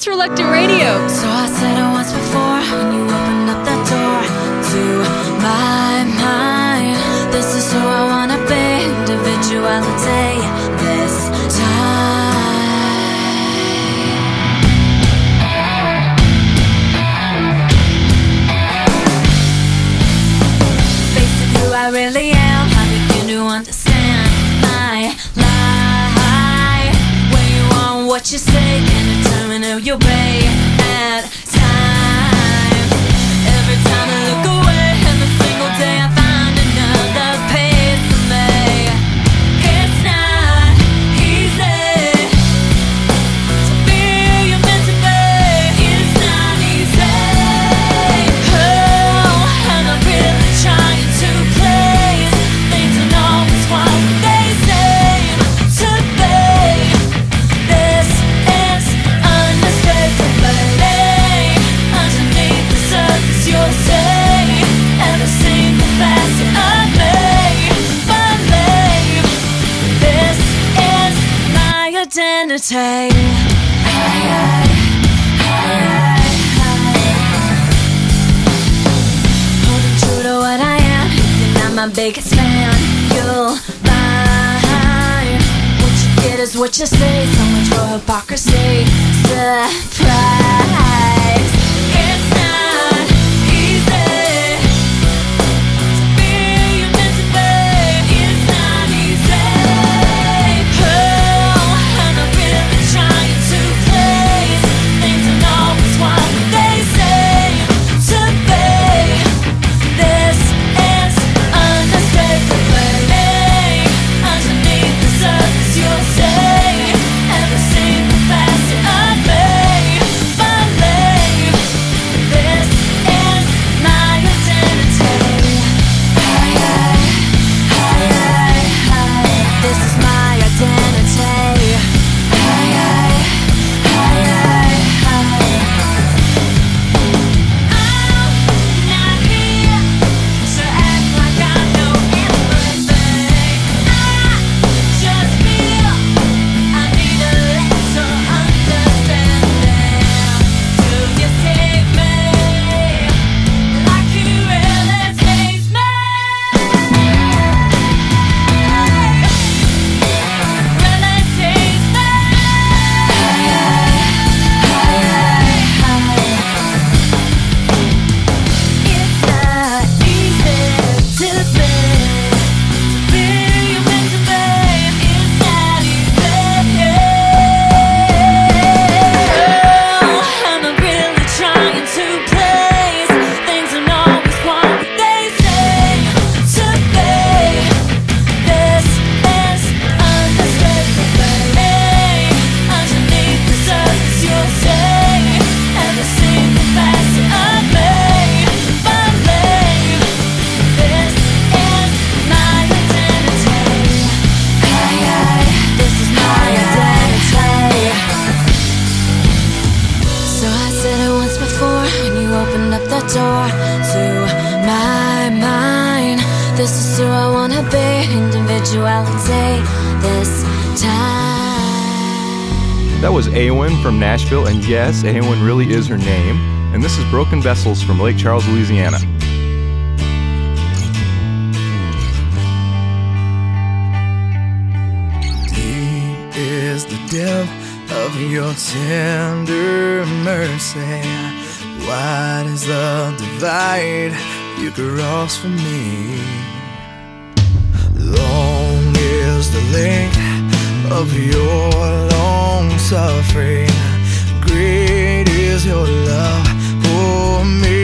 It's Reluctant Radio. So I said it once before when you opened up that door to my mind. This is who I wanna be, individuality. This time know your way. say hey, hey. my biggest fan You'll find What you get is what you see So much for hypocrisy Sir. Yes, Anyone Really Is Her Name, and this is Broken Vessels from Lake Charles, Louisiana. Deep is the depth of your tender mercy. Wide is the divide you cross for me. Long is the length of your long suffering. Great is your love for me.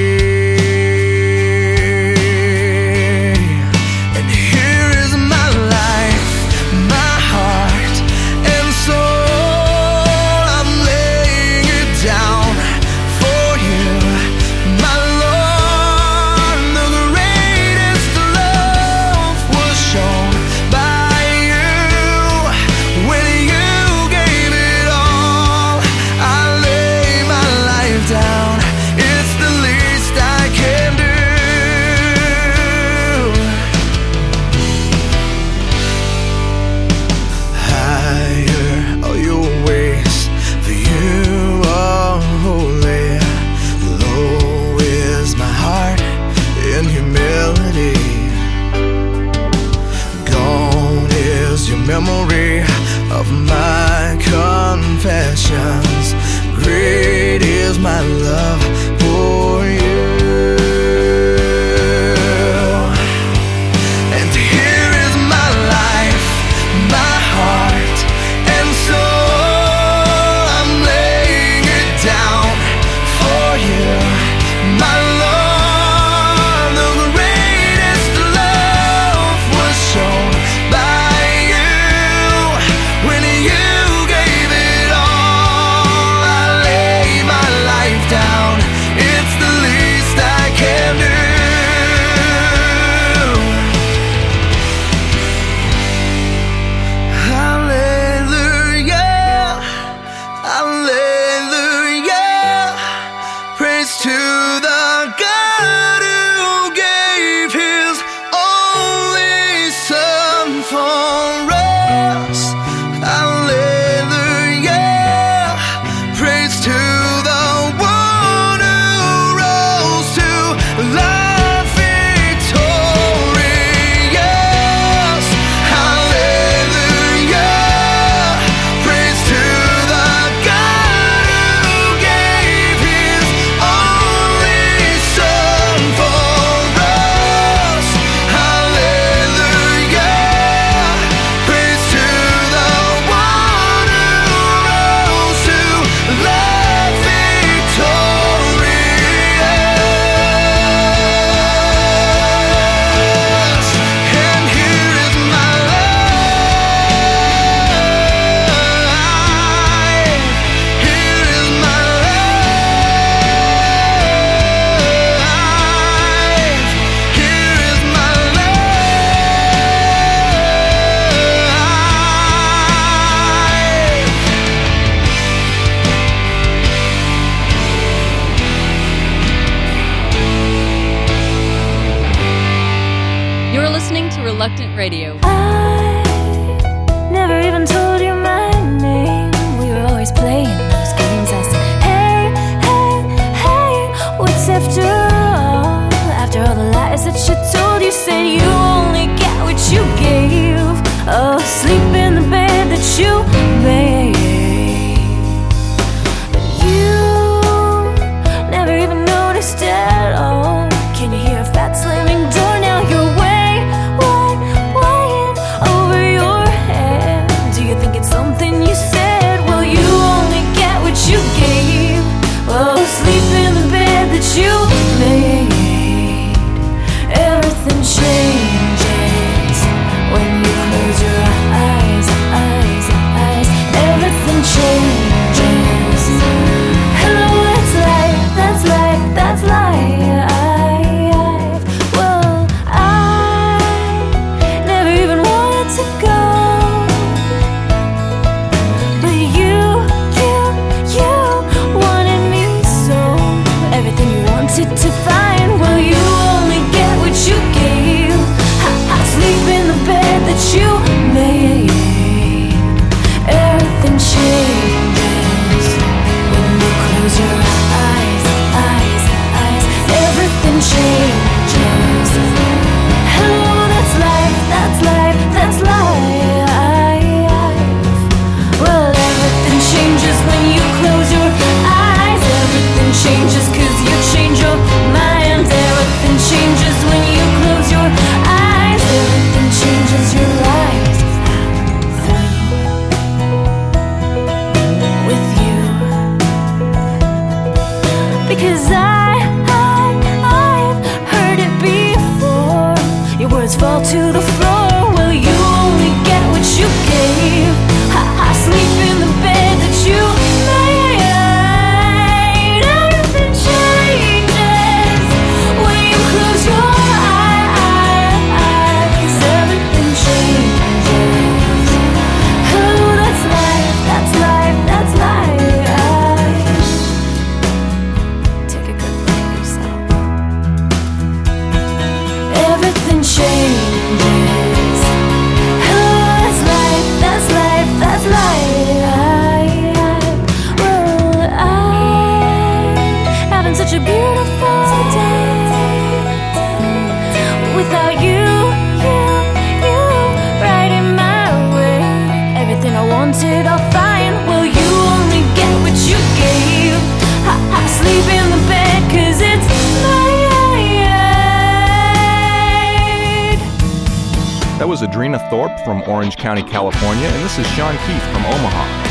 Is Adrena Thorpe from Orange County, California, and this is Sean Keith from Omaha.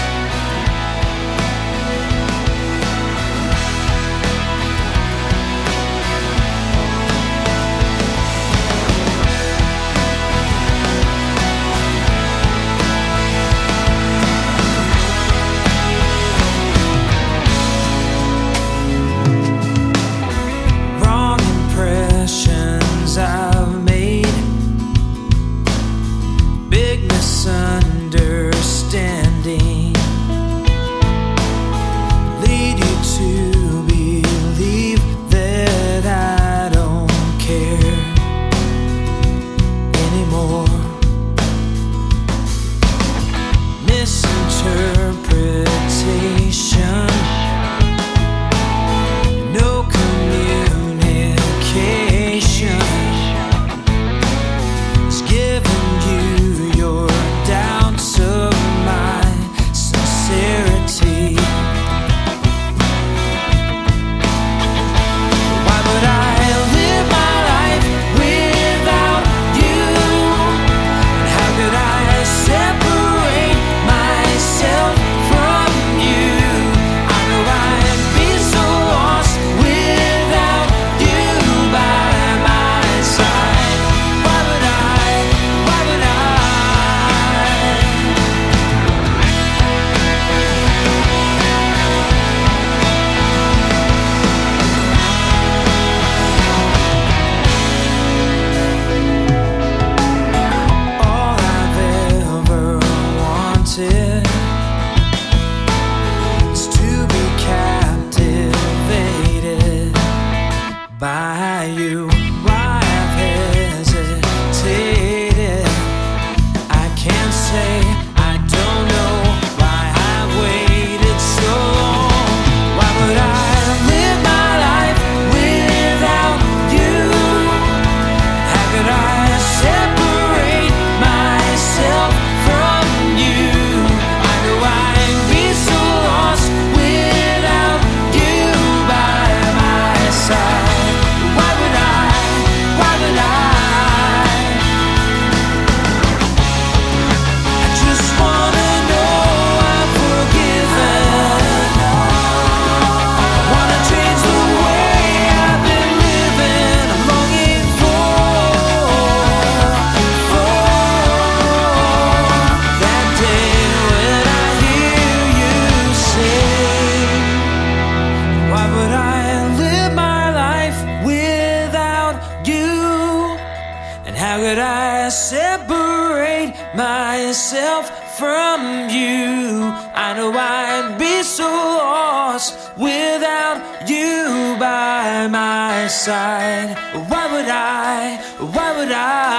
Side. Why would I? Why would I?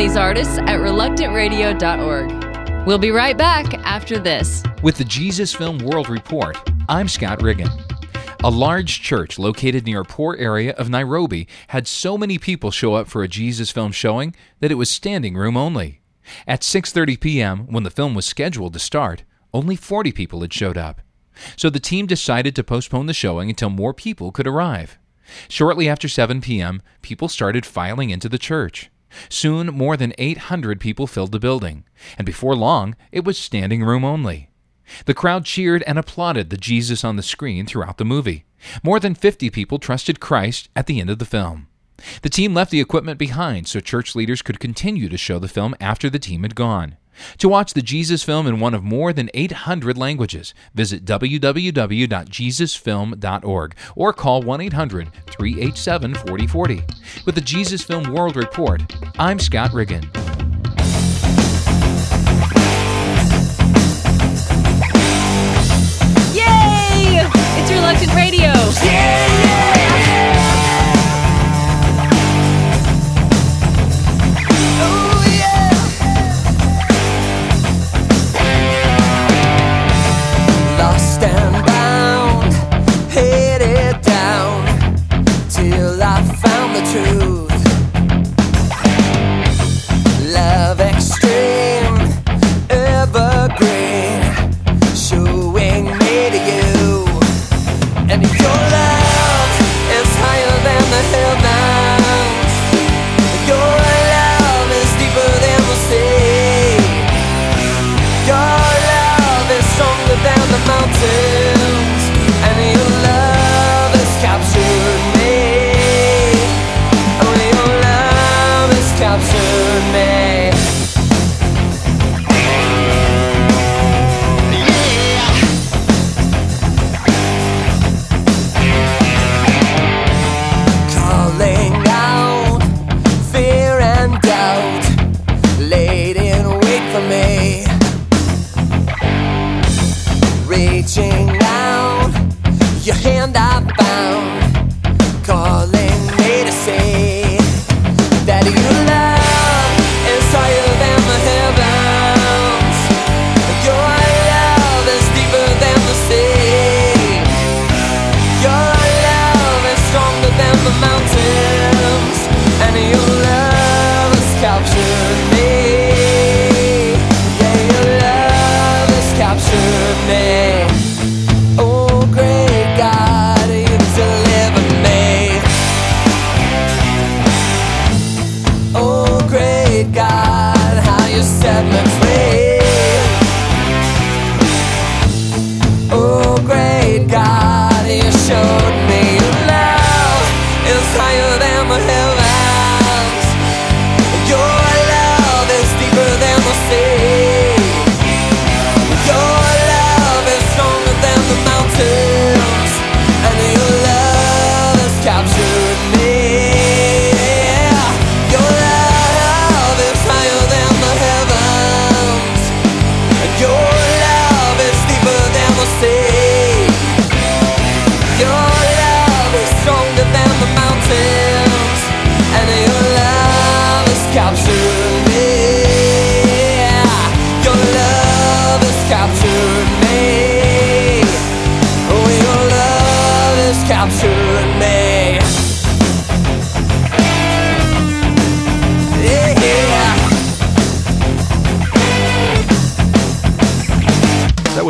These artists at reluctantradio.org. We'll be right back after this. With the Jesus Film World Report, I'm Scott Riggin. A large church located near a poor area of Nairobi had so many people show up for a Jesus film showing that it was standing room only. At 6:30 p.m., when the film was scheduled to start, only 40 people had showed up. So the team decided to postpone the showing until more people could arrive. Shortly after 7 p.m., people started filing into the church. Soon, more than 800 people filled the building, and before long, it was standing room only. The crowd cheered and applauded the Jesus on the screen throughout the movie. More than 50 people trusted Christ at the end of the film. The team left the equipment behind so church leaders could continue to show the film after the team had gone. To watch the Jesus Film in one of more than 800 languages, visit www.jesusfilm.org or call 1 800 387 4040. With the Jesus Film World Report, I'm Scott Riggin.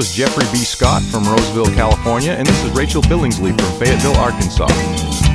is Jeffrey B. Scott from Roseville, California, and this is Rachel Billingsley from Fayetteville, Arkansas.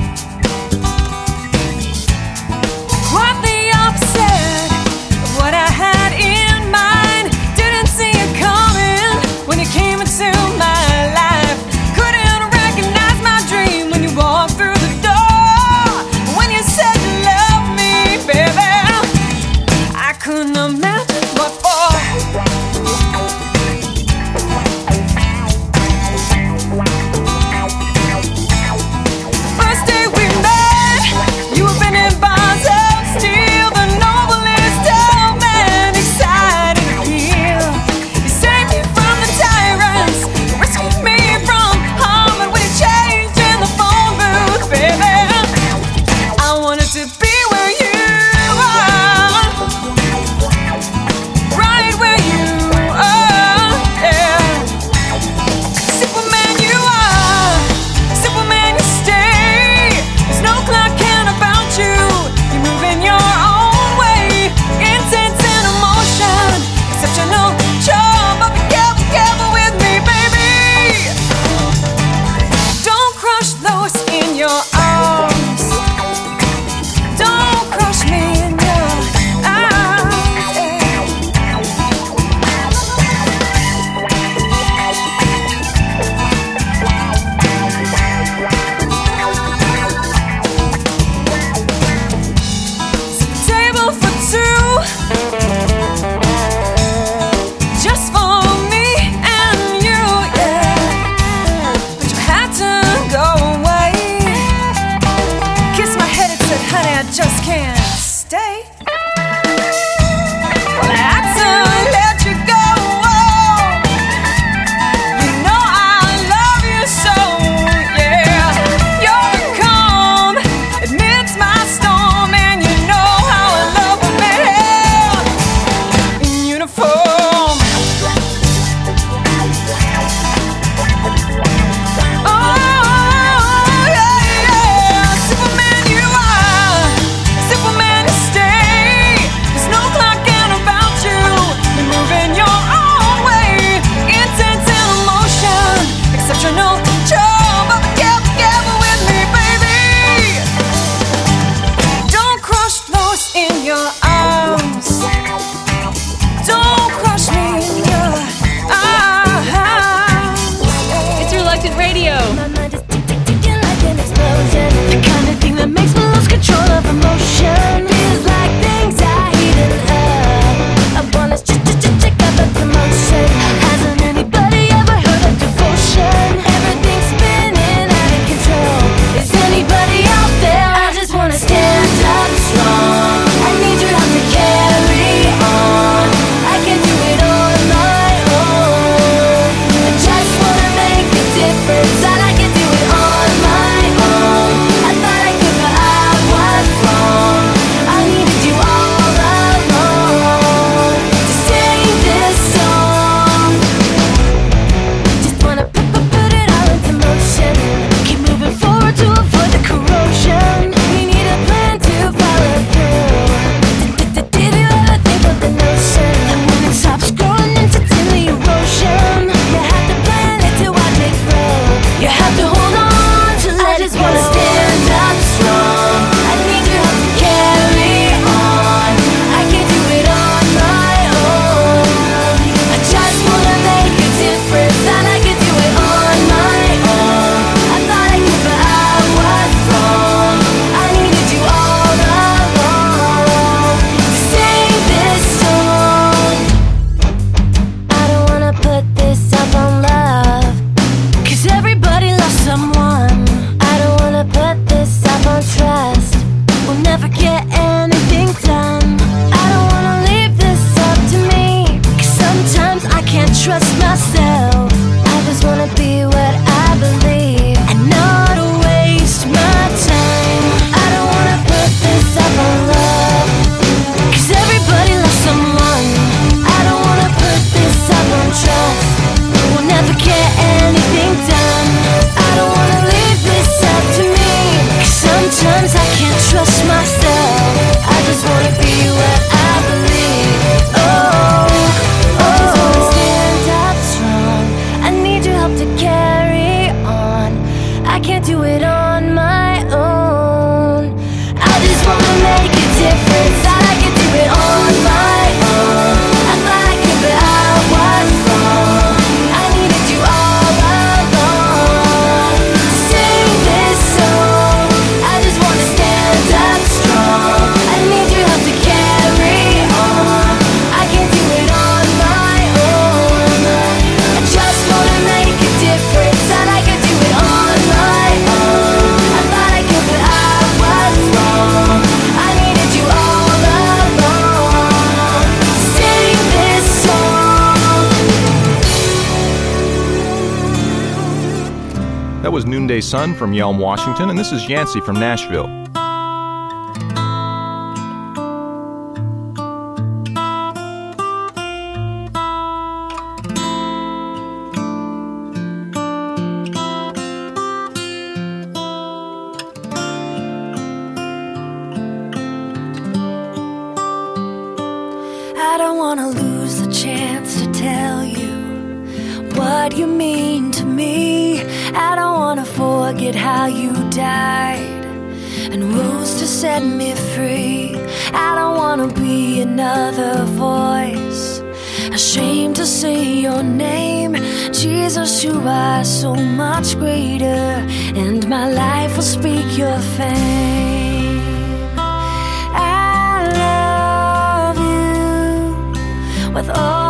was Noonday Sun from Yelm, Washington, and this is Yancey from Nashville. ashamed to say your name. Jesus, you are so much greater, and my life will speak your fame. I love you with all.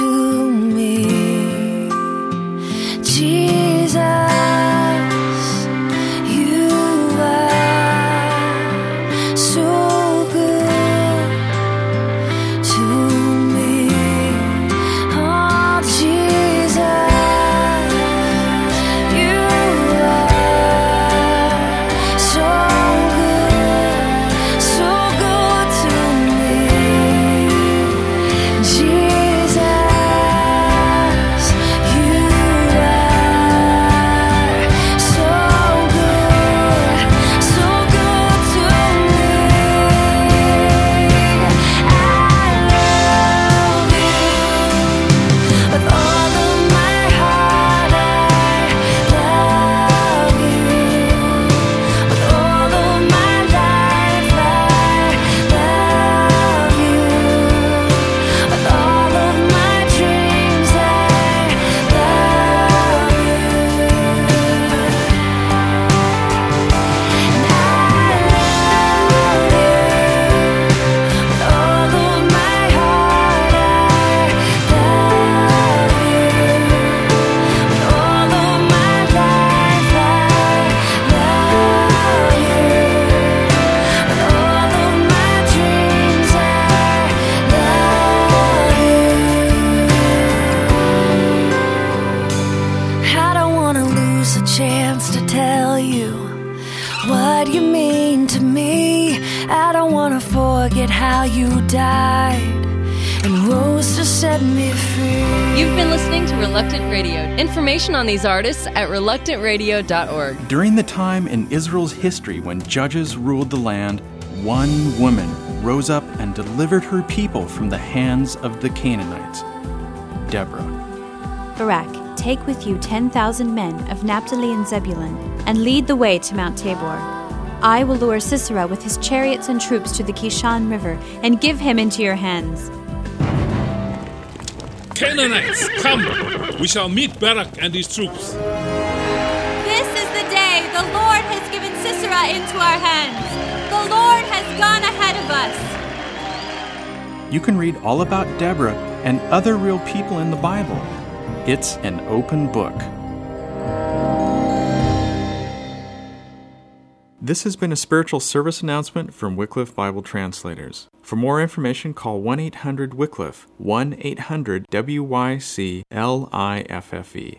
To Information on these artists at reluctantradio.org. During the time in Israel's history when judges ruled the land, one woman rose up and delivered her people from the hands of the Canaanites Deborah. Barak, take with you 10,000 men of Naphtali and Zebulun, and lead the way to Mount Tabor. I will lure Sisera with his chariots and troops to the Kishon River, and give him into your hands. Canaanites, come! We shall meet Barak and his troops. This is the day the Lord has given Sisera into our hands. The Lord has gone ahead of us. You can read all about Deborah and other real people in the Bible. It's an open book. This has been a spiritual service announcement from Wycliffe Bible Translators. For more information, call 1 800 Wycliffe, 1 800 W Y C L I F F E.